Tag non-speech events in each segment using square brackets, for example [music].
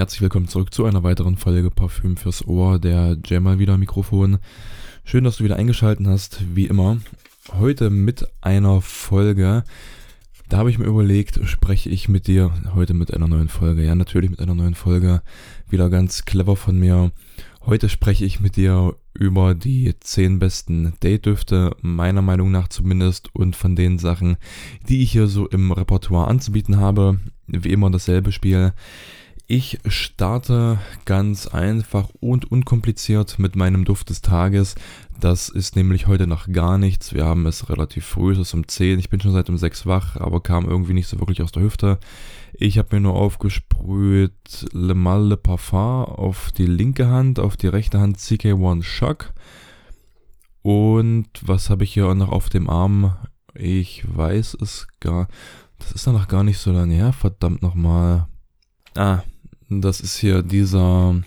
Herzlich willkommen zurück zu einer weiteren Folge Parfüm fürs Ohr, der Jamal wieder Mikrofon. Schön, dass du wieder eingeschaltet hast, wie immer. Heute mit einer Folge. Da habe ich mir überlegt, spreche ich mit dir heute mit einer neuen Folge. Ja, natürlich mit einer neuen Folge. Wieder ganz clever von mir. Heute spreche ich mit dir über die 10 besten Date-Düfte, meiner Meinung nach zumindest, und von den Sachen, die ich hier so im Repertoire anzubieten habe. Wie immer dasselbe Spiel. Ich starte ganz einfach und unkompliziert mit meinem Duft des Tages. Das ist nämlich heute noch gar nichts. Wir haben es relativ früh, es ist um 10. Ich bin schon seit um 6 wach, aber kam irgendwie nicht so wirklich aus der Hüfte. Ich habe mir nur aufgesprüht Le Mal Le Parfum auf die linke Hand, auf die rechte Hand CK1 Shock. Und was habe ich hier noch auf dem Arm? Ich weiß es gar. Das ist danach gar nicht so lange her. Verdammt nochmal. Ah, das ist hier dieser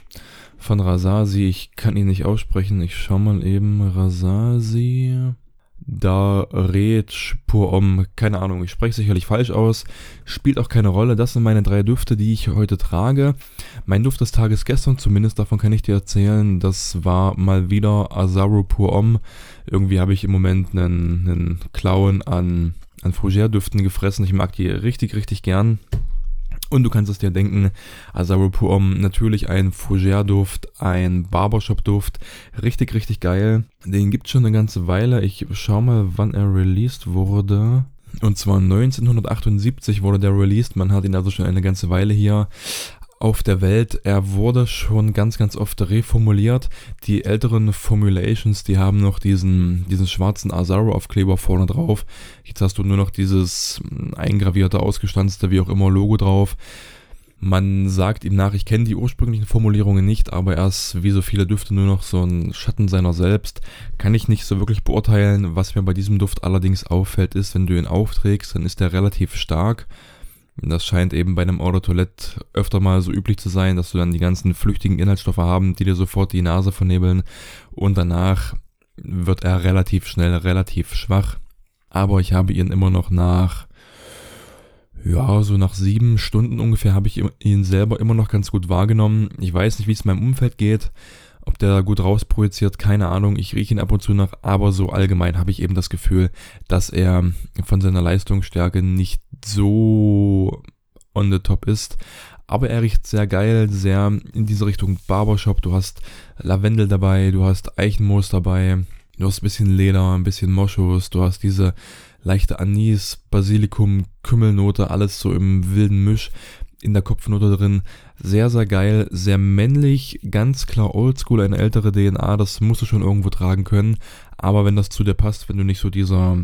von Rasasi. Ich kann ihn nicht aussprechen. Ich schau mal eben. Rasasi. Da red pur um, keine Ahnung, ich spreche sicherlich falsch aus, spielt auch keine Rolle. Das sind meine drei Düfte, die ich heute trage. Mein Duft des Tages gestern, zumindest davon kann ich dir erzählen, das war mal wieder Azaro pur om. Irgendwie habe ich im Moment einen, einen Clown an, an Fougère-Düften gefressen. Ich mag die richtig, richtig gern. Und du kannst es dir denken, Azaro Puom, natürlich ein Fougère-Duft, ein Barbershop-Duft, richtig, richtig geil. Den gibt es schon eine ganze Weile. Ich schau mal, wann er released wurde. Und zwar 1978 wurde der released. Man hat ihn also schon eine ganze Weile hier auf der Welt. Er wurde schon ganz, ganz oft reformuliert. Die älteren Formulations, die haben noch diesen, diesen schwarzen Azaro-Aufkleber vorne drauf. Jetzt hast du nur noch dieses eingravierte, ausgestanzte, wie auch immer, Logo drauf. Man sagt ihm nach, ich kenne die ursprünglichen Formulierungen nicht, aber er ist wie so viele Düfte nur noch so ein Schatten seiner selbst. Kann ich nicht so wirklich beurteilen. Was mir bei diesem Duft allerdings auffällt, ist, wenn du ihn aufträgst, dann ist er relativ stark. Das scheint eben bei einem Toilette öfter mal so üblich zu sein, dass du dann die ganzen flüchtigen Inhaltsstoffe haben, die dir sofort die Nase vernebeln und danach wird er relativ schnell relativ schwach. Aber ich habe ihn immer noch nach, ja, so nach sieben Stunden ungefähr habe ich ihn selber immer noch ganz gut wahrgenommen. Ich weiß nicht, wie es meinem Umfeld geht. Ob der gut rausprojiziert, keine Ahnung. Ich rieche ihn ab und zu nach, aber so allgemein habe ich eben das Gefühl, dass er von seiner Leistungsstärke nicht so on the top ist. Aber er riecht sehr geil, sehr in diese Richtung Barbershop. Du hast Lavendel dabei, du hast Eichenmoos dabei, du hast ein bisschen Leder, ein bisschen Moschus, du hast diese leichte Anis, Basilikum, Kümmelnote, alles so im wilden Misch in der Kopfnote drin. Sehr, sehr geil, sehr männlich, ganz klar oldschool, eine ältere DNA, das musst du schon irgendwo tragen können. Aber wenn das zu dir passt, wenn du nicht so dieser,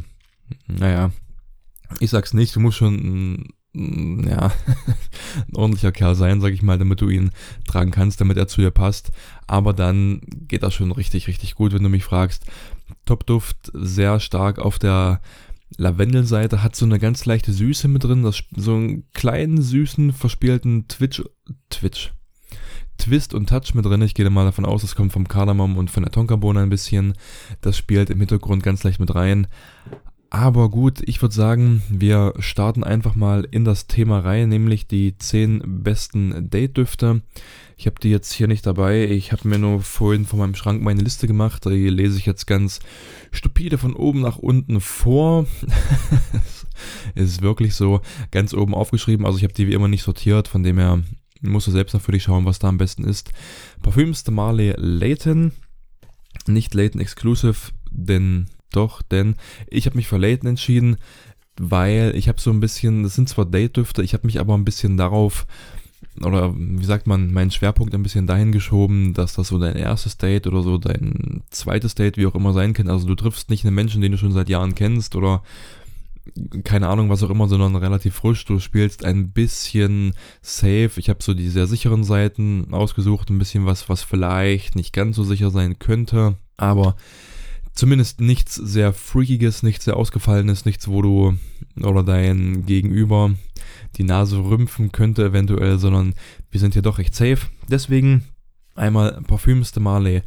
naja, ich sag's nicht, du musst schon ja, [laughs] ein ordentlicher Kerl sein, sag ich mal, damit du ihn tragen kannst, damit er zu dir passt. Aber dann geht das schon richtig, richtig gut, wenn du mich fragst. Top-Duft, sehr stark auf der Lavendelseite hat so eine ganz leichte Süße mit drin, das, so einen kleinen, süßen, verspielten Twitch, Twitch, Twist und Touch mit drin. Ich gehe mal davon aus, es kommt vom Kardamom und von der Tonkabohne ein bisschen. Das spielt im Hintergrund ganz leicht mit rein. Aber gut, ich würde sagen, wir starten einfach mal in das Thema rein, nämlich die 10 besten Date-Düfte. Ich habe die jetzt hier nicht dabei. Ich habe mir nur vorhin von meinem Schrank meine Liste gemacht. Die lese ich jetzt ganz stupide von oben nach unten vor. [laughs] ist wirklich so ganz oben aufgeschrieben. Also ich habe die wie immer nicht sortiert, von dem her musst du selbst natürlich schauen, was da am besten ist. Parfüms de Marley Layton. Nicht Layton Exclusive, denn doch, denn ich habe mich für Layton entschieden, weil ich habe so ein bisschen, das sind zwar Date-Düfte, ich habe mich aber ein bisschen darauf, oder wie sagt man, meinen Schwerpunkt ein bisschen dahin geschoben, dass das so dein erstes Date oder so dein zweites Date, wie auch immer sein kann. Also du triffst nicht einen Menschen, den du schon seit Jahren kennst oder keine Ahnung, was auch immer, sondern relativ frisch. Du spielst ein bisschen safe. Ich habe so die sehr sicheren Seiten ausgesucht, ein bisschen was, was vielleicht nicht ganz so sicher sein könnte. Aber zumindest nichts sehr Freakiges, nichts sehr Ausgefallenes, nichts, wo du oder dein Gegenüber die Nase rümpfen könnte eventuell, sondern wir sind hier doch recht safe. Deswegen einmal Parfüms de Marley.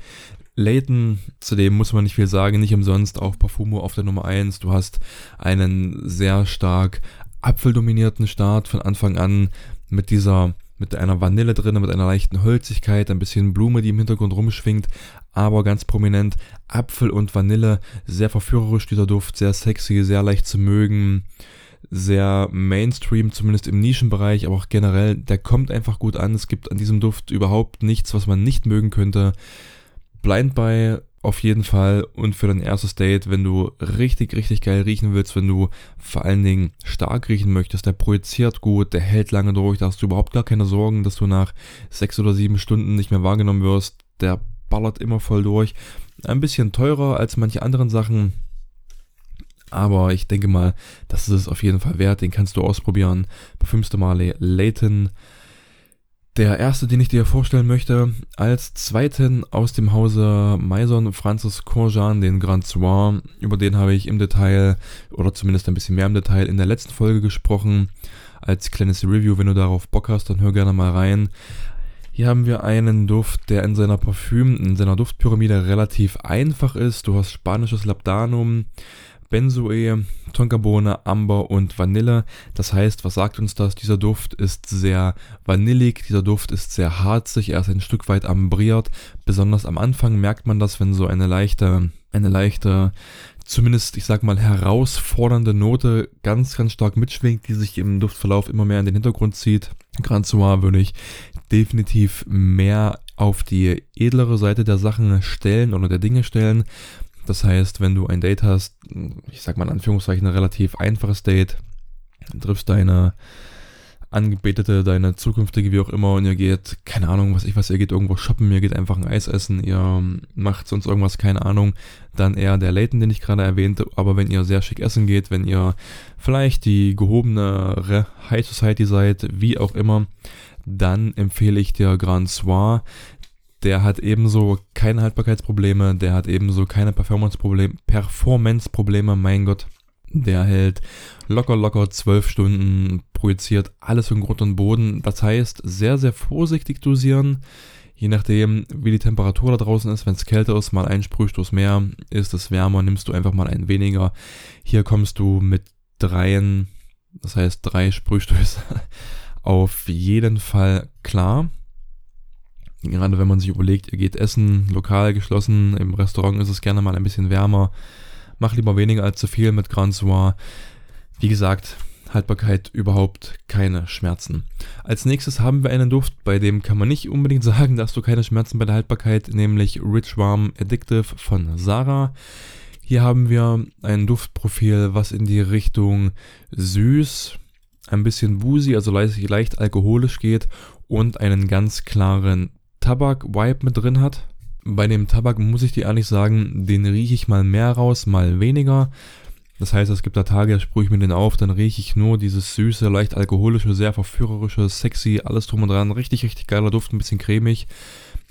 Layton, zudem muss man nicht viel sagen, nicht umsonst auch Parfumo auf der Nummer 1. Du hast einen sehr stark apfeldominierten Start von Anfang an mit dieser mit einer Vanille drin, mit einer leichten Holzigkeit, ein bisschen Blume, die im Hintergrund rumschwingt, aber ganz prominent Apfel und Vanille, sehr verführerisch dieser Duft, sehr sexy, sehr leicht zu mögen, sehr Mainstream, zumindest im Nischenbereich, aber auch generell, der kommt einfach gut an. Es gibt an diesem Duft überhaupt nichts, was man nicht mögen könnte. Blind Buy auf jeden Fall und für dein erstes Date, wenn du richtig, richtig geil riechen willst, wenn du vor allen Dingen stark riechen möchtest, der projiziert gut, der hält lange durch, da hast du überhaupt gar keine Sorgen, dass du nach sechs oder sieben Stunden nicht mehr wahrgenommen wirst, der ballert immer voll durch. Ein bisschen teurer als manche anderen Sachen, aber ich denke mal, das ist es auf jeden Fall wert, den kannst du ausprobieren. Parfümste Marley Layton der erste, den ich dir vorstellen möchte, als zweiten aus dem Hause Maison Francis Corjan, den Grand Soir. Über den habe ich im Detail, oder zumindest ein bisschen mehr im Detail, in der letzten Folge gesprochen. Als kleines Review, wenn du darauf Bock hast, dann hör gerne mal rein. Hier haben wir einen Duft, der in seiner Parfüm, in seiner Duftpyramide relativ einfach ist. Du hast spanisches Labdanum, Benzoe, Tonkabohne, Amber und Vanille. Das heißt, was sagt uns das? Dieser Duft ist sehr vanillig, dieser Duft ist sehr harzig, er ist ein Stück weit ambriert. Besonders am Anfang merkt man das, wenn so eine leichte, eine leichte, zumindest, ich sag mal, herausfordernde Note ganz, ganz stark mitschwingt, die sich im Duftverlauf immer mehr in den Hintergrund zieht. Grand Soir würde ich definitiv mehr auf die edlere Seite der Sachen stellen oder der Dinge stellen. Das heißt, wenn du ein Date hast, ich sag mal in Anführungszeichen ein relativ einfaches Date, triffst deine Angebetete, deine zukünftige, wie auch immer, und ihr geht, keine Ahnung, was ich was, ihr geht irgendwo shoppen, ihr geht einfach ein Eis essen, ihr macht sonst irgendwas, keine Ahnung, dann eher der Layton, den ich gerade erwähnte, aber wenn ihr sehr schick essen geht, wenn ihr vielleicht die gehobene High Society seid, wie auch immer, dann empfehle ich dir Grand Soir. Der hat ebenso keine Haltbarkeitsprobleme, der hat ebenso keine Performance-Probleme, Performance-Probleme, mein Gott. Der hält locker, locker zwölf Stunden, projiziert alles in Grund und Boden. Das heißt, sehr, sehr vorsichtig dosieren. Je nachdem, wie die Temperatur da draußen ist, wenn es kälter ist, mal ein Sprühstoß mehr, ist es wärmer, nimmst du einfach mal einen weniger. Hier kommst du mit dreien, das heißt drei Sprühstöße, [laughs] auf jeden Fall klar. Gerade wenn man sich überlegt, ihr geht essen, lokal geschlossen, im Restaurant ist es gerne mal ein bisschen wärmer. Mach lieber weniger als zu viel mit Grand Soir. Wie gesagt, Haltbarkeit überhaupt keine Schmerzen. Als nächstes haben wir einen Duft, bei dem kann man nicht unbedingt [laughs] sagen, dass du keine Schmerzen bei der Haltbarkeit, nämlich Rich Warm Addictive von Sarah. Hier haben wir ein Duftprofil, was in die Richtung süß, ein bisschen woozy, also leicht, leicht alkoholisch geht und einen ganz klaren Tabak-Vibe mit drin hat. Bei dem Tabak muss ich dir ehrlich sagen, den rieche ich mal mehr raus, mal weniger. Das heißt, es gibt da Tage, da sprühe ich mir den auf, dann rieche ich nur dieses süße, leicht alkoholische, sehr verführerische, sexy, alles drum und dran. Richtig, richtig geiler Duft, ein bisschen cremig.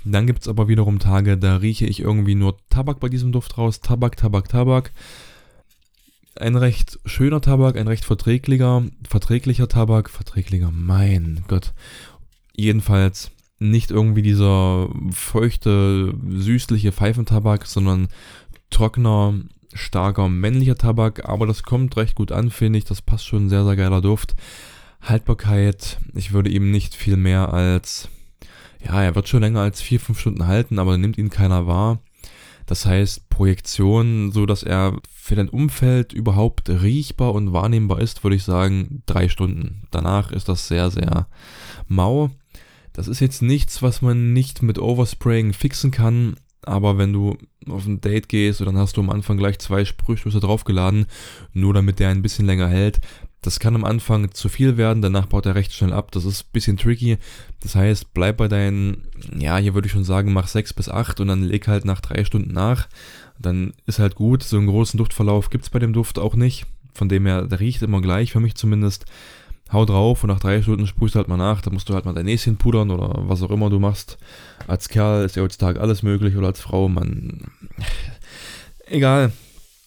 Dann gibt es aber wiederum Tage, da rieche ich irgendwie nur Tabak bei diesem Duft raus. Tabak, Tabak, Tabak. Ein recht schöner Tabak, ein recht verträglicher, verträglicher Tabak, verträglicher, mein Gott. Jedenfalls nicht irgendwie dieser feuchte, süßliche Pfeifentabak, sondern trockener, starker, männlicher Tabak. Aber das kommt recht gut an, finde ich. Das passt schon, sehr, sehr geiler Duft. Haltbarkeit, ich würde ihm nicht viel mehr als, ja, er wird schon länger als 4-5 Stunden halten, aber nimmt ihn keiner wahr. Das heißt, Projektion, so dass er für dein Umfeld überhaupt riechbar und wahrnehmbar ist, würde ich sagen, drei Stunden. Danach ist das sehr, sehr mau. Das ist jetzt nichts, was man nicht mit Overspraying fixen kann, aber wenn du auf ein Date gehst und dann hast du am Anfang gleich zwei Sprühstöße draufgeladen, nur damit der ein bisschen länger hält, das kann am Anfang zu viel werden, danach baut er recht schnell ab. Das ist ein bisschen tricky. Das heißt, bleib bei deinen, ja, hier würde ich schon sagen, mach sechs bis acht und dann leg halt nach drei Stunden nach. Dann ist halt gut. So einen großen Duftverlauf gibt es bei dem Duft auch nicht. Von dem her, der riecht immer gleich, für mich zumindest hau drauf und nach drei Stunden sprühst du halt mal nach, dann musst du halt mal dein Näschen pudern oder was auch immer du machst. Als Kerl ist ja heutzutage alles möglich oder als Frau, man. [laughs] Egal.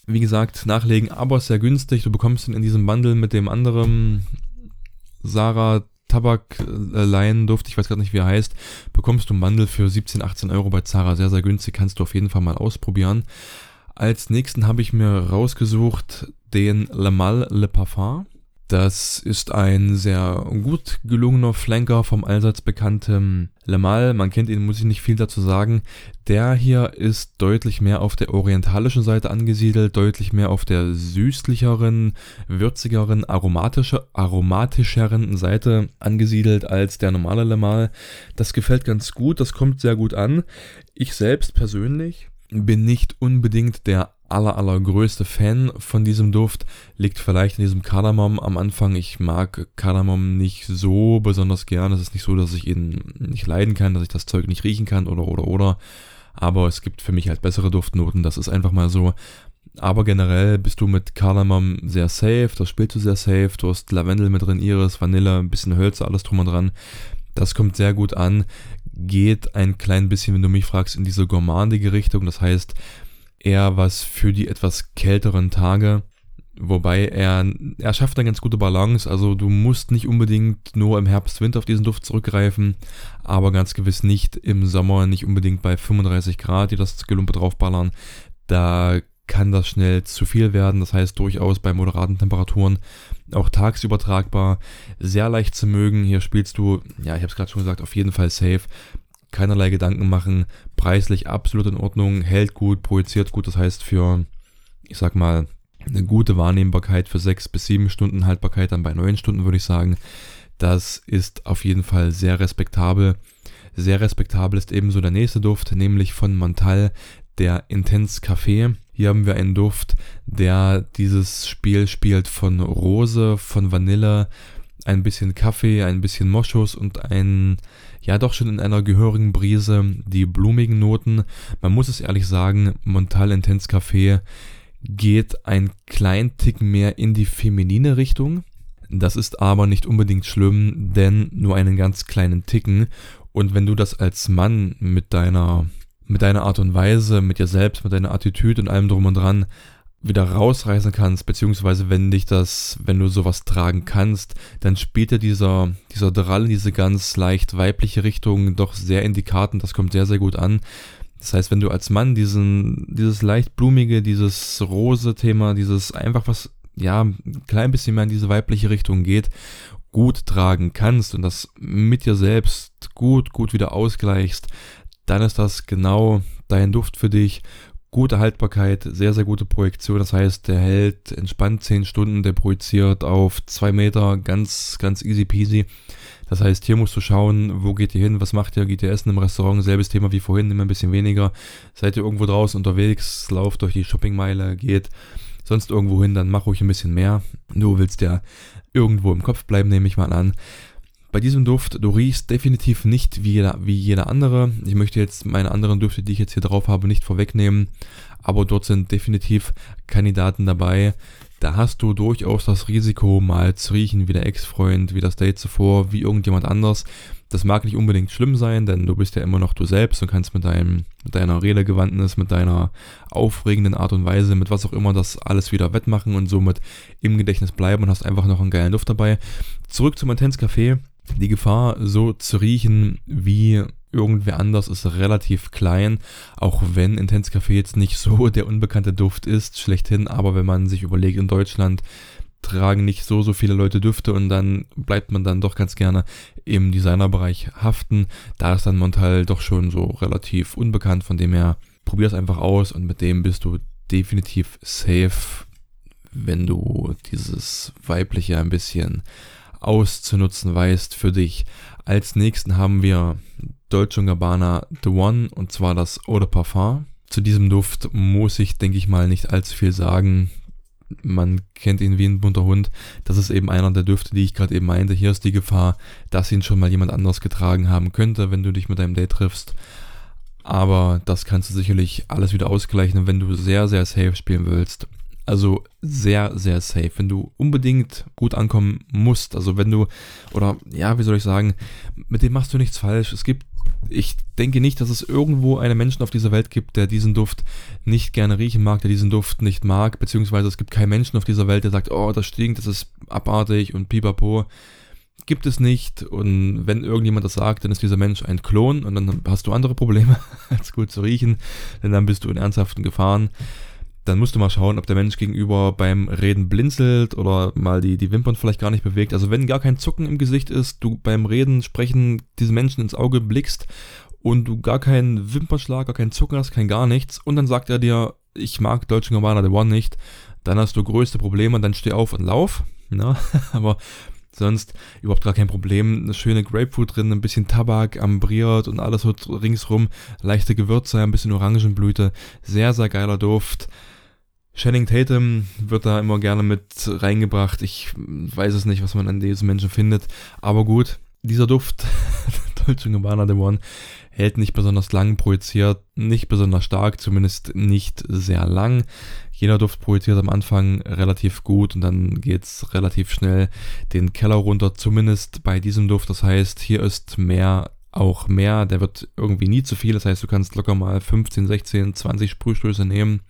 Wie gesagt, nachlegen, aber sehr günstig. Du bekommst ihn in diesem Bundle mit dem anderen Sarah Tabak Tabakleien Duft, ich weiß gerade nicht, wie er heißt, bekommst du ein Bundle für 17, 18 Euro bei Zara. Sehr, sehr günstig, kannst du auf jeden Fall mal ausprobieren. Als nächsten habe ich mir rausgesucht den Le Mal Le Parfum. Das ist ein sehr gut gelungener Flanker vom allseits bekannten Lemal. Man kennt ihn, muss ich nicht viel dazu sagen. Der hier ist deutlich mehr auf der orientalischen Seite angesiedelt, deutlich mehr auf der süßlicheren, würzigeren, aromatische, aromatischeren Seite angesiedelt als der normale Lemal. Das gefällt ganz gut, das kommt sehr gut an. Ich selbst persönlich bin nicht unbedingt der aller, allergrößte Fan von diesem Duft. Liegt vielleicht in diesem Kardamom am Anfang. Ich mag Kardamom nicht so besonders gern. Es ist nicht so, dass ich ihn nicht leiden kann, dass ich das Zeug nicht riechen kann oder, oder, oder. Aber es gibt für mich halt bessere Duftnoten. Das ist einfach mal so. Aber generell bist du mit Kardamom sehr safe. Das spielst du sehr safe. Du hast Lavendel mit drin, Iris, Vanille, ein bisschen Hölzer, alles drum und dran. Das kommt sehr gut an. Geht ein klein bisschen, wenn du mich fragst, in diese gourmandige Richtung. Das heißt, eher was für die etwas kälteren Tage. Wobei er, er schafft eine ganz gute Balance. Also du musst nicht unbedingt nur im Herbst, Winter auf diesen Duft zurückgreifen, aber ganz gewiss nicht im Sommer, nicht unbedingt bei 35 Grad, die das Gelumpe draufballern. Da kann das schnell zu viel werden. Das heißt durchaus bei moderaten Temperaturen auch tagsüber tragbar, sehr leicht zu mögen. Hier spielst du, ja, ich habe es gerade schon gesagt, auf jeden Fall safe keinerlei Gedanken machen, preislich absolut in Ordnung, hält gut, projiziert gut, das heißt für, ich sag mal, eine gute Wahrnehmbarkeit für sechs bis sieben Stunden Haltbarkeit, dann bei neun Stunden würde ich sagen, das ist auf jeden Fall sehr respektabel. Sehr respektabel ist ebenso der nächste Duft, nämlich von Montal, der Intense Café. Hier haben wir einen Duft, der dieses Spiel spielt von Rose, von Vanille, ein bisschen Kaffee, ein bisschen Moschus und ein ja doch schon in einer gehörigen Brise die blumigen Noten. Man muss es ehrlich sagen, Montal Intense Café geht ein klein Tick mehr in die feminine Richtung. Das ist aber nicht unbedingt schlimm, denn nur einen ganz kleinen Ticken. Und wenn du das als Mann mit deiner, mit deiner Art und Weise, mit dir selbst, mit deiner Attitüde und allem drum und dran wieder rausreißen kannst, beziehungsweise wenn dich das, wenn du sowas tragen kannst, dann spielt ja dieser, dieser Drall in diese ganz leicht weibliche Richtung doch sehr in die Karten, das kommt sehr, sehr gut an. Das heißt, wenn du als Mann diesen, dieses leicht blumige, dieses rose Thema, dieses einfach was, ja, ein klein bisschen mehr in diese weibliche Richtung geht, gut tragen kannst und das mit dir selbst gut, gut wieder ausgleichst, dann ist das genau dein Duft für dich gute Haltbarkeit, sehr, sehr gute Projektion. Das heißt, der hält entspannt 10 Stunden, der projiziert auf 2 Meter, ganz, ganz easy peasy. Das heißt, hier musst du schauen, wo geht ihr hin, was macht ihr, geht ihr essen im Restaurant, selbes Thema wie vorhin, immer ein bisschen weniger. Seid ihr irgendwo draußen unterwegs, lauft durch die Shoppingmeile, geht sonst irgendwo hin, dann mach ruhig ein bisschen mehr. Du willst ja irgendwo im Kopf bleiben, nehme ich mal an. Bei diesem Duft, du riechst definitiv nicht wie jeder, wie jeder andere. Ich möchte jetzt meine anderen Düfte, die ich jetzt hier drauf habe, nicht vorwegnehmen. Aber dort sind definitiv Kandidaten dabei. Da hast du durchaus das Risiko, mal zu riechen wie der Ex-Freund, wie das Date zuvor, wie irgendjemand anders. Das mag nicht unbedingt schlimm sein, denn du bist ja immer noch du selbst und kannst mit, deinem, mit deiner Redegewandtnis, mit deiner aufregenden Art und Weise, mit was auch immer das alles wieder wettmachen und somit im Gedächtnis bleiben und hast einfach noch einen geilen Duft dabei. Zurück zum Intense Café. Die Gefahr, so zu riechen wie irgendwer anders, ist relativ klein, auch wenn Intense Café jetzt nicht so [laughs] der unbekannte Duft ist, schlechthin, aber wenn man sich überlegt, in Deutschland tragen nicht so, so viele Leute Düfte und dann bleibt man dann doch ganz gerne im Designerbereich haften. Da ist dann Montal doch schon so relativ unbekannt, von dem her probier es einfach aus und mit dem bist du definitiv safe, wenn du dieses weibliche ein bisschen auszunutzen weißt für dich. Als nächsten haben wir Dolce Gabbana The One und zwar das Eau de Parfum. Zu diesem Duft muss ich, denke ich mal, nicht allzu viel sagen. Man kennt ihn wie ein bunter Hund. Das ist eben einer der Düfte, die ich gerade eben meinte. Hier ist die Gefahr, dass ihn schon mal jemand anders getragen haben könnte, wenn du dich mit deinem Date triffst. Aber das kannst du sicherlich alles wieder ausgleichen, wenn du sehr, sehr safe spielen willst. Also sehr, sehr safe. Wenn du unbedingt gut ankommen musst, also wenn du, oder ja, wie soll ich sagen, mit dem machst du nichts falsch. Es gibt, ich denke nicht, dass es irgendwo einen Menschen auf dieser Welt gibt, der diesen Duft nicht gerne riechen mag, der diesen Duft nicht mag, beziehungsweise es gibt keinen Menschen auf dieser Welt, der sagt, oh, das stinkt, das ist abartig und pipapo. Gibt es nicht. Und wenn irgendjemand das sagt, dann ist dieser Mensch ein Klon und dann hast du andere Probleme, [laughs] als gut zu riechen, denn dann bist du in ernsthaften Gefahren. Dann musst du mal schauen, ob der Mensch gegenüber beim Reden blinzelt oder mal die, die Wimpern vielleicht gar nicht bewegt. Also wenn gar kein Zucken im Gesicht ist, du beim Reden, Sprechen diesen Menschen ins Auge blickst und du gar keinen Wimpernschlag, gar keinen Zucken hast, kein gar nichts und dann sagt er dir, ich mag Deutsche Gabbana The One nicht, dann hast du größte Probleme und dann steh auf und lauf. [laughs] Ne? Aber sonst überhaupt gar kein Problem. Eine schöne Grapefruit drin, ein bisschen Tabak, ambriert und alles so ringsrum. Leichte Gewürze, ein bisschen Orangenblüte. Sehr, sehr geiler Duft. Channing Tatum wird da immer gerne mit reingebracht. Ich weiß es nicht, was man an diesen Menschen findet. Aber gut, dieser Duft, [laughs] Dolce Gabbana The One, hält nicht besonders lang, projiziert nicht besonders stark, zumindest nicht sehr lang. Jeder Duft projiziert am Anfang relativ gut und dann geht's relativ schnell den Keller runter, zumindest bei diesem Duft. Das heißt, hier ist mehr auch mehr, der wird irgendwie nie zu viel. Das heißt, du kannst locker mal 15, 16, 20 Sprühstöße nehmen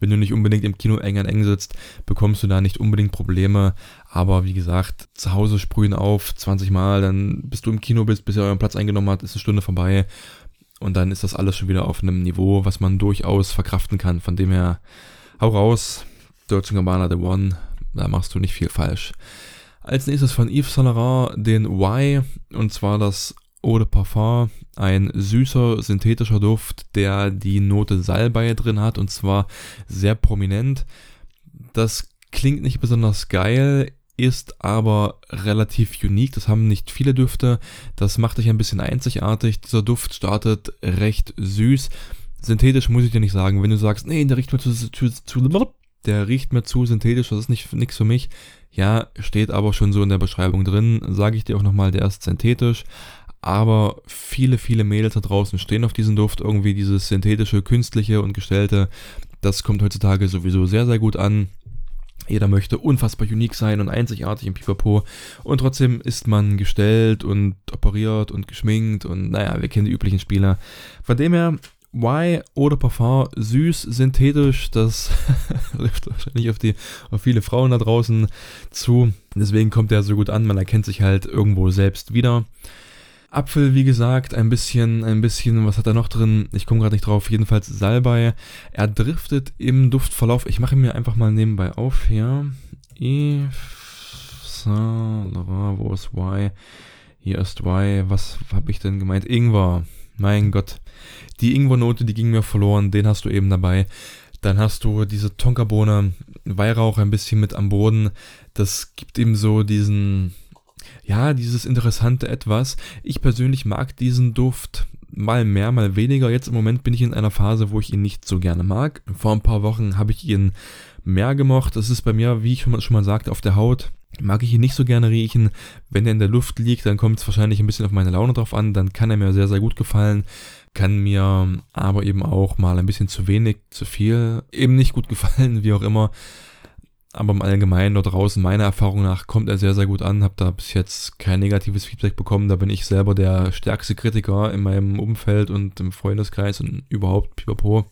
wenn du nicht unbedingt im Kino eng an eng sitzt, bekommst du da nicht unbedingt Probleme. Aber wie gesagt, zu Hause sprühen auf 20 Mal, dann bis du im Kino bist, bis er euren Platz eingenommen hat, ist eine Stunde vorbei. Und dann ist das alles schon wieder auf einem Niveau, was man durchaus verkraften kann. Von dem her, hau raus, Dolce Gabbana The One, da machst du nicht viel falsch. Als nächstes von Yves Saint Laurent den Y, und zwar das Eau de Parfum, ein süßer synthetischer Duft, der die Note Salbei drin hat und zwar sehr prominent. Das klingt nicht besonders geil, ist aber relativ unique. Das haben nicht viele Düfte. Das macht dich ein bisschen einzigartig. Dieser Duft startet recht süß. Synthetisch muss ich dir nicht sagen. Wenn du sagst, nee, der riecht mir zu, zu, zu der riecht mir zu synthetisch, das ist nicht nichts für mich. Ja, steht aber schon so in der Beschreibung drin. Sage ich dir auch nochmal, der ist synthetisch aber viele, viele Mädels da draußen stehen auf diesen Duft, irgendwie dieses synthetische, künstliche und gestellte. Das kommt heutzutage sowieso sehr, sehr gut an. Jeder möchte unfassbar unique sein und einzigartig im Pipapo. Und trotzdem ist man gestellt und operiert und geschminkt und naja, wir kennen die üblichen Spieler. Von dem her, Y oder Parfum, süß, synthetisch, das [laughs] trifft wahrscheinlich auf, die, auf viele Frauen da draußen zu. Deswegen kommt der so gut an, man erkennt sich halt irgendwo selbst wieder. Apfel, wie gesagt, ein bisschen, ein bisschen, was hat er noch drin? Ich komme gerade nicht drauf. Jedenfalls Salbei. Er driftet im Duftverlauf. Ich mache mir einfach mal nebenbei auf hier. Saint Laurent, wo ist Y? Hier ist Y. Was habe ich denn gemeint? Ingwer. Mein Gott. Die Ingwernote, die ging mir verloren. Den hast du eben dabei. Dann hast du diese Tonkabohne, Weihrauch ein bisschen mit am Boden. Das gibt ihm so diesen, ja, dieses interessante Etwas. Ich persönlich mag diesen Duft mal mehr, mal weniger. Jetzt im Moment bin ich in einer Phase, wo ich ihn nicht so gerne mag. Vor ein paar Wochen habe ich ihn mehr gemocht. Das ist bei mir, wie ich schon mal sagte, auf der Haut. Mag ich ihn nicht so gerne riechen. Wenn er in der Luft liegt, dann kommt es wahrscheinlich ein bisschen auf meine Laune drauf an. Dann kann er mir sehr, sehr gut gefallen. Kann mir aber eben auch mal ein bisschen zu wenig, zu viel, eben nicht gut gefallen, wie auch immer. Aber im Allgemeinen dort draußen, meiner Erfahrung nach, kommt er sehr, sehr gut an. Hab da bis jetzt kein negatives Feedback bekommen. Da bin ich selber der stärkste Kritiker in meinem Umfeld und im Freundeskreis und überhaupt pipapo.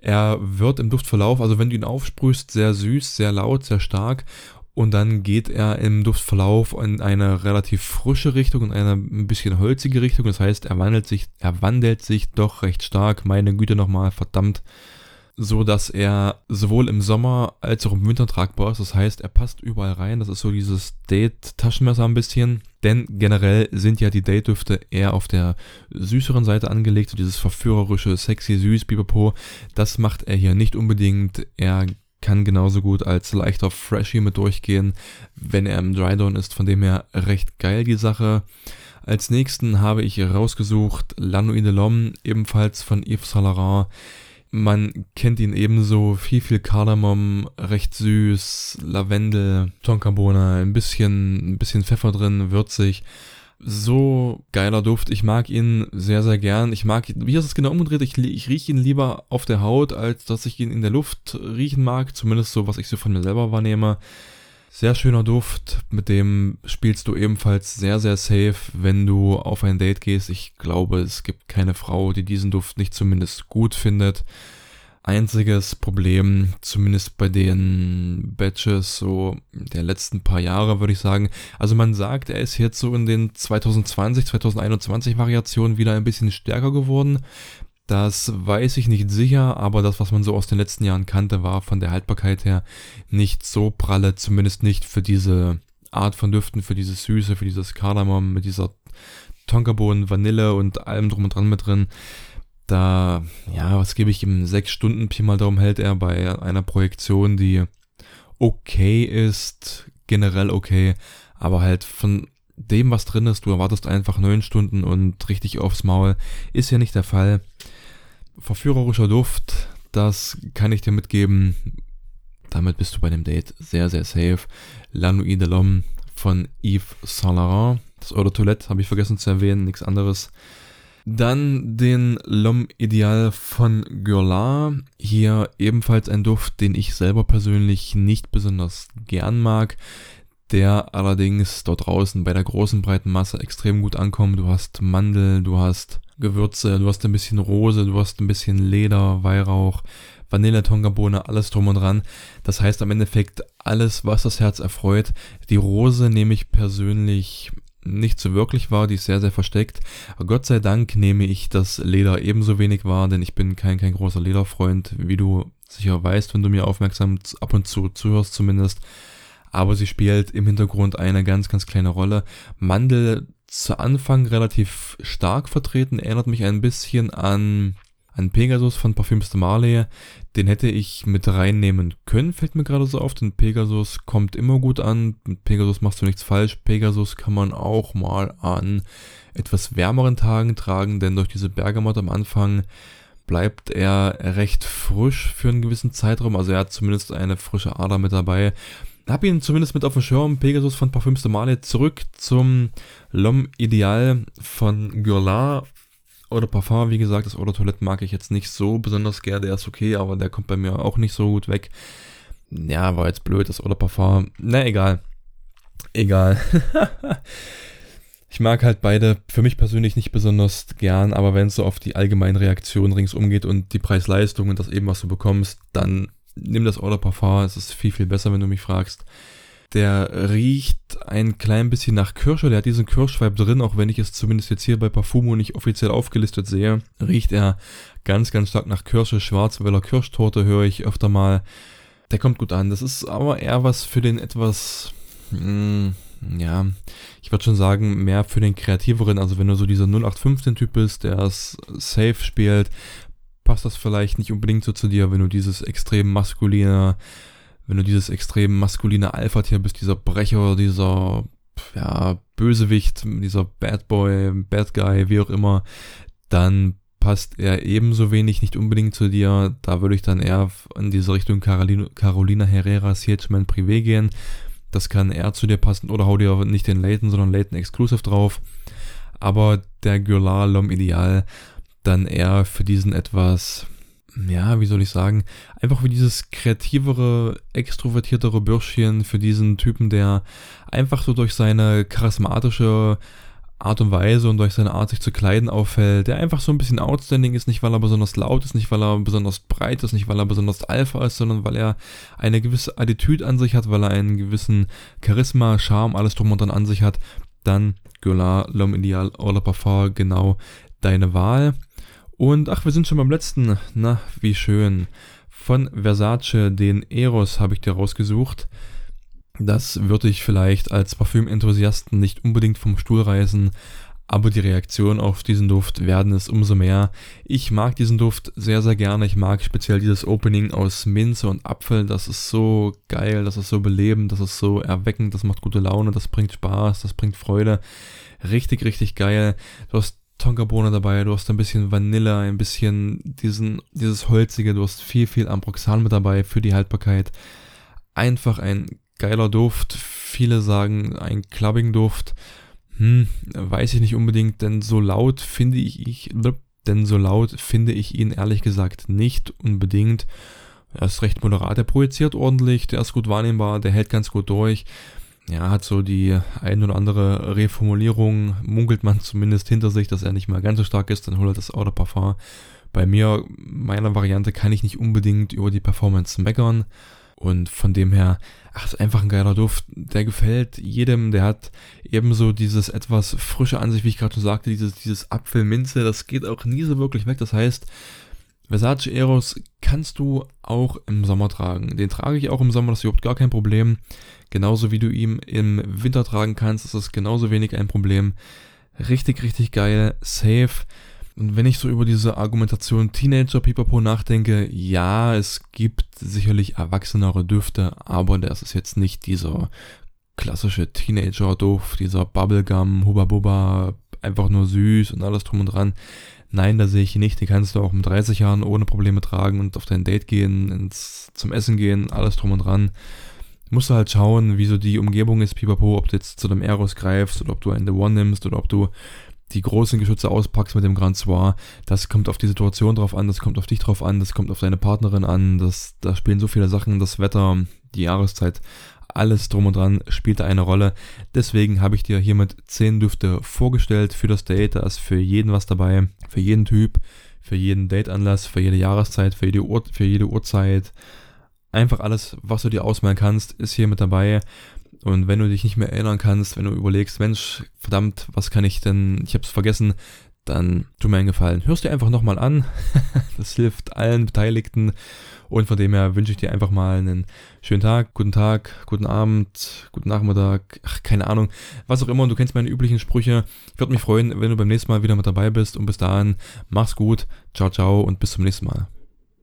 Er wird im Duftverlauf, also wenn du ihn aufsprühst, sehr süß, sehr laut, sehr stark. Und dann geht er im Duftverlauf in eine relativ frische Richtung und eine ein bisschen holzige Richtung. Das heißt, er wandelt sich, er wandelt sich doch recht stark. Meine Güte nochmal, verdammt so dass er sowohl im Sommer als auch im Winter tragbar ist. Das heißt, er passt überall rein. Das ist so dieses Date-Taschenmesser ein bisschen. Denn generell sind ja die Date-Düfte eher auf der süßeren Seite angelegt. So dieses verführerische, sexy, süß, bipapo. Das macht er hier nicht unbedingt. Er kann genauso gut als leichter Freshie mit durchgehen, wenn er im Drydown ist. Von dem her recht geil die Sache. Als nächsten habe ich rausgesucht Lanois de L'Homme, ebenfalls von Yves Saint Laurent. Man kennt ihn ebenso, viel, viel Kardamom, recht süß, Lavendel, Tonkabohne, ein bisschen, ein bisschen Pfeffer drin, würzig. So geiler Duft. Ich mag ihn sehr, sehr gern. Ich mag, wie ist es genau umgedreht? Ich, ich rieche ihn lieber auf der Haut, als dass ich ihn in der Luft riechen mag. Zumindest so, was ich so von mir selber wahrnehme. Sehr schöner Duft, mit dem spielst du ebenfalls sehr, sehr safe, wenn du auf ein Date gehst. Ich glaube, es gibt keine Frau, die diesen Duft nicht zumindest gut findet. Einziges Problem, zumindest bei den Batches so der letzten paar Jahre, würde ich sagen. Also man sagt, er ist jetzt so in den 2020, 2021 Variationen wieder ein bisschen stärker geworden. Das weiß ich nicht sicher, aber das, was man so aus den letzten Jahren kannte, war von der Haltbarkeit her nicht so pralle, zumindest nicht für diese Art von Düften, für diese Süße, für dieses Kardamom mit dieser Tonkabohnen, Vanille und allem drum und dran mit drin. Da, ja, was gebe ich ihm? Sechs Stunden Pi mal Daumen hält er bei einer Projektion, die okay ist, generell okay, aber halt von dem, was drin ist, du erwartest einfach neun Stunden und richtig aufs Maul, ist ja nicht der Fall. Verführerischer Duft, das kann ich dir mitgeben. Damit bist du bei dem Date sehr, sehr safe. La Nuit de l'Homme von Yves Saint Laurent. Das Eau de Toilette habe ich vergessen zu erwähnen, nichts anderes. Dann den L'Homme Ideal von Guerlain. Hier ebenfalls ein Duft, den ich selber persönlich nicht besonders gern mag der allerdings dort draußen bei der großen breiten Masse extrem gut ankommt. Du hast Mandel, du hast Gewürze, du hast ein bisschen Rose, du hast ein bisschen Leder, Weihrauch, Vanille, Tongabohne, alles drum und dran. Das heißt am Endeffekt alles, was das Herz erfreut. Die Rose nehme ich persönlich nicht so wirklich wahr, die ist sehr, sehr versteckt. Gott sei Dank nehme ich das Leder ebenso wenig wahr, denn ich bin kein, kein großer Lederfreund, wie du sicher weißt, wenn du mir aufmerksam ab und zu zuhörst zumindest aber sie spielt im Hintergrund eine ganz, ganz kleine Rolle. Mandel zu Anfang relativ stark vertreten, erinnert mich ein bisschen an, an Pegasus von Parfüms de Marley. Den hätte ich mit reinnehmen können, fällt mir gerade so auf, denn Pegasus kommt immer gut an. Mit Pegasus machst du nichts falsch. Pegasus kann man auch mal an etwas wärmeren Tagen tragen, denn durch diese Bergamot am Anfang bleibt er recht frisch für einen gewissen Zeitraum. Also er hat zumindest eine frische Ader mit dabei habe ihn zumindest mit auf dem Schirm. Pegasus von Parfüms de Male zurück zum L'Homme Ideal von Guerlain oder Parfum. Wie gesagt, das de Toilette mag ich jetzt nicht so besonders gerne. Der ist okay, aber der kommt bei mir auch nicht so gut weg. Ja, war jetzt blöd, das de Parfum. Na, egal. Egal. [laughs] ich mag halt beide für mich persönlich nicht besonders gern, aber wenn es so auf die allgemeine Reaktion ringsum geht und die Preis-Leistung und das eben, was du bekommst, dann nimm das Eau de Parfum, es ist viel, viel besser, wenn du mich fragst. Der riecht ein klein bisschen nach Kirsche, der hat diesen Kirschweib drin, auch wenn ich es zumindest jetzt hier bei Parfumo nicht offiziell aufgelistet sehe, riecht er ganz, ganz stark nach Kirsche, Schwarzwälder Kirschtorte höre ich öfter mal. Der kommt gut an. Das ist aber eher was für den etwas, mh, hm, ja, ich würde schon sagen, mehr für den kreativeren, also wenn du so dieser 0815-Typ bist, der es safe spielt, passt das vielleicht nicht unbedingt so zu dir, wenn du dieses extrem maskuline, wenn du dieses extrem maskuline Alpha-Tier bist, dieser Brecher, dieser ja, Bösewicht, dieser Bad Boy, Bad Guy, wie auch immer, dann passt er ebenso wenig nicht unbedingt zu dir. Da würde ich dann eher in diese Richtung Carolina, Carolina Herrera Sietchman Privé gehen. Das kann eher zu dir passen oder hau dir nicht den Layton, sondern Layton Exclusive drauf. Aber der Gular Lom Ideal dann eher für diesen etwas, ja, wie soll ich sagen, einfach für dieses kreativere, extrovertiertere Bürschchen, für diesen Typen, der einfach so durch seine charismatische Art und Weise und durch seine Art, sich zu kleiden auffällt, der einfach so ein bisschen outstanding ist, nicht weil er besonders laut ist, nicht weil er besonders breit ist, nicht weil er besonders alpha ist, sondern weil er eine gewisse Attitüde an sich hat, weil er einen gewissen Charisma, Charme, alles drum und dran an sich hat, dann Gueulard, L'Homme Ideal, Orla Parfum, genau deine Wahl. Und ach, wir sind schon beim letzten. Na, wie schön. Von Versace, den Eros, habe ich dir rausgesucht. Das würde ich vielleicht als Parfüm-Enthusiasten nicht unbedingt vom Stuhl reißen, aber die Reaktionen auf diesen Duft werden es umso mehr. Ich mag diesen Duft sehr, sehr gerne. Ich mag speziell dieses Opening aus Minze und Apfel. Das ist so geil, das ist so belebend, das ist so erweckend, das macht gute Laune, das bringt Spaß, das bringt Freude. Richtig, richtig geil. Du hast Tonkabohne dabei, du hast ein bisschen Vanille, ein bisschen diesen, dieses Holzige, du hast viel, viel Ambroxan mit dabei für die Haltbarkeit. Einfach ein geiler Duft. Viele sagen ein Clubbing-Duft. Hm, weiß ich nicht unbedingt, denn so laut finde ich, ich denn so laut finde ich ihn ehrlich gesagt nicht unbedingt. Er ist recht moderat, er projiziert ordentlich, der ist gut wahrnehmbar, der hält ganz gut durch ja, hat so die ein oder andere Reformulierung, munkelt man zumindest hinter sich, dass er nicht mehr ganz so stark ist, dann holt er das de Parfum. Bei mir, meiner Variante, kann ich nicht unbedingt über die Performance meckern. Und von dem her, ach, ist einfach ein geiler Duft. Der gefällt jedem. Der hat ebenso dieses etwas frische an sich, wie ich gerade schon sagte, dieses, dieses Apfelminze. Das geht auch nie so wirklich weg. Das heißt, Versace Eros kannst du auch im Sommer tragen. Den trage ich auch im Sommer, das ist überhaupt gar kein Problem. Genauso wie du ihn im Winter tragen kannst, ist das genauso wenig ein Problem. Richtig, richtig geil, safe. Und wenn ich so über diese Argumentation Teenager Pipapo nachdenke, ja, es gibt sicherlich erwachsenere Düfte, aber das ist jetzt nicht dieser klassische Teenager-Duft, dieser Bubblegum, Hubba Bubba, einfach nur süß und alles drum und dran. Nein, da sehe ich nicht. Den kannst du auch mit 30 Jahren ohne Probleme tragen und auf dein Date gehen, ins, zum Essen gehen, alles drum und dran. Musst du halt schauen, wie so die Umgebung ist, pipapo, ob du jetzt zu dem Eros greifst oder ob du einen The One nimmst oder ob du die großen Geschütze auspackst mit dem Grand Soir. Das kommt auf die Situation drauf an, das kommt auf dich drauf an, das kommt auf deine Partnerin an, das, da spielen so viele Sachen, das Wetter, die Jahreszeit alles drum und dran spielt da eine Rolle. Deswegen habe ich dir hiermit 10 Düfte vorgestellt für das Date. Da ist für jeden was dabei, für jeden Typ, für jeden Dateanlass, für jede Jahreszeit, für jede, Uhr, für jede Uhrzeit. Einfach alles, was du dir ausmalen kannst, ist hier mit dabei. Und wenn du dich nicht mehr erinnern kannst, wenn du überlegst, Mensch, verdammt, was kann ich denn, ich habe es vergessen, dann tu mir einen Gefallen. Hörst dir einfach nochmal an. [laughs] das hilft allen Beteiligten. Und von dem her wünsche ich dir einfach mal einen schönen Tag, guten Tag, guten Abend, guten Nachmittag, ach, keine Ahnung, was auch immer. Und du kennst meine üblichen Sprüche. Ich würde mich freuen, wenn du beim nächsten Mal wieder mit dabei bist. Und bis dahin, mach's gut, ciao, ciao und bis zum nächsten Mal.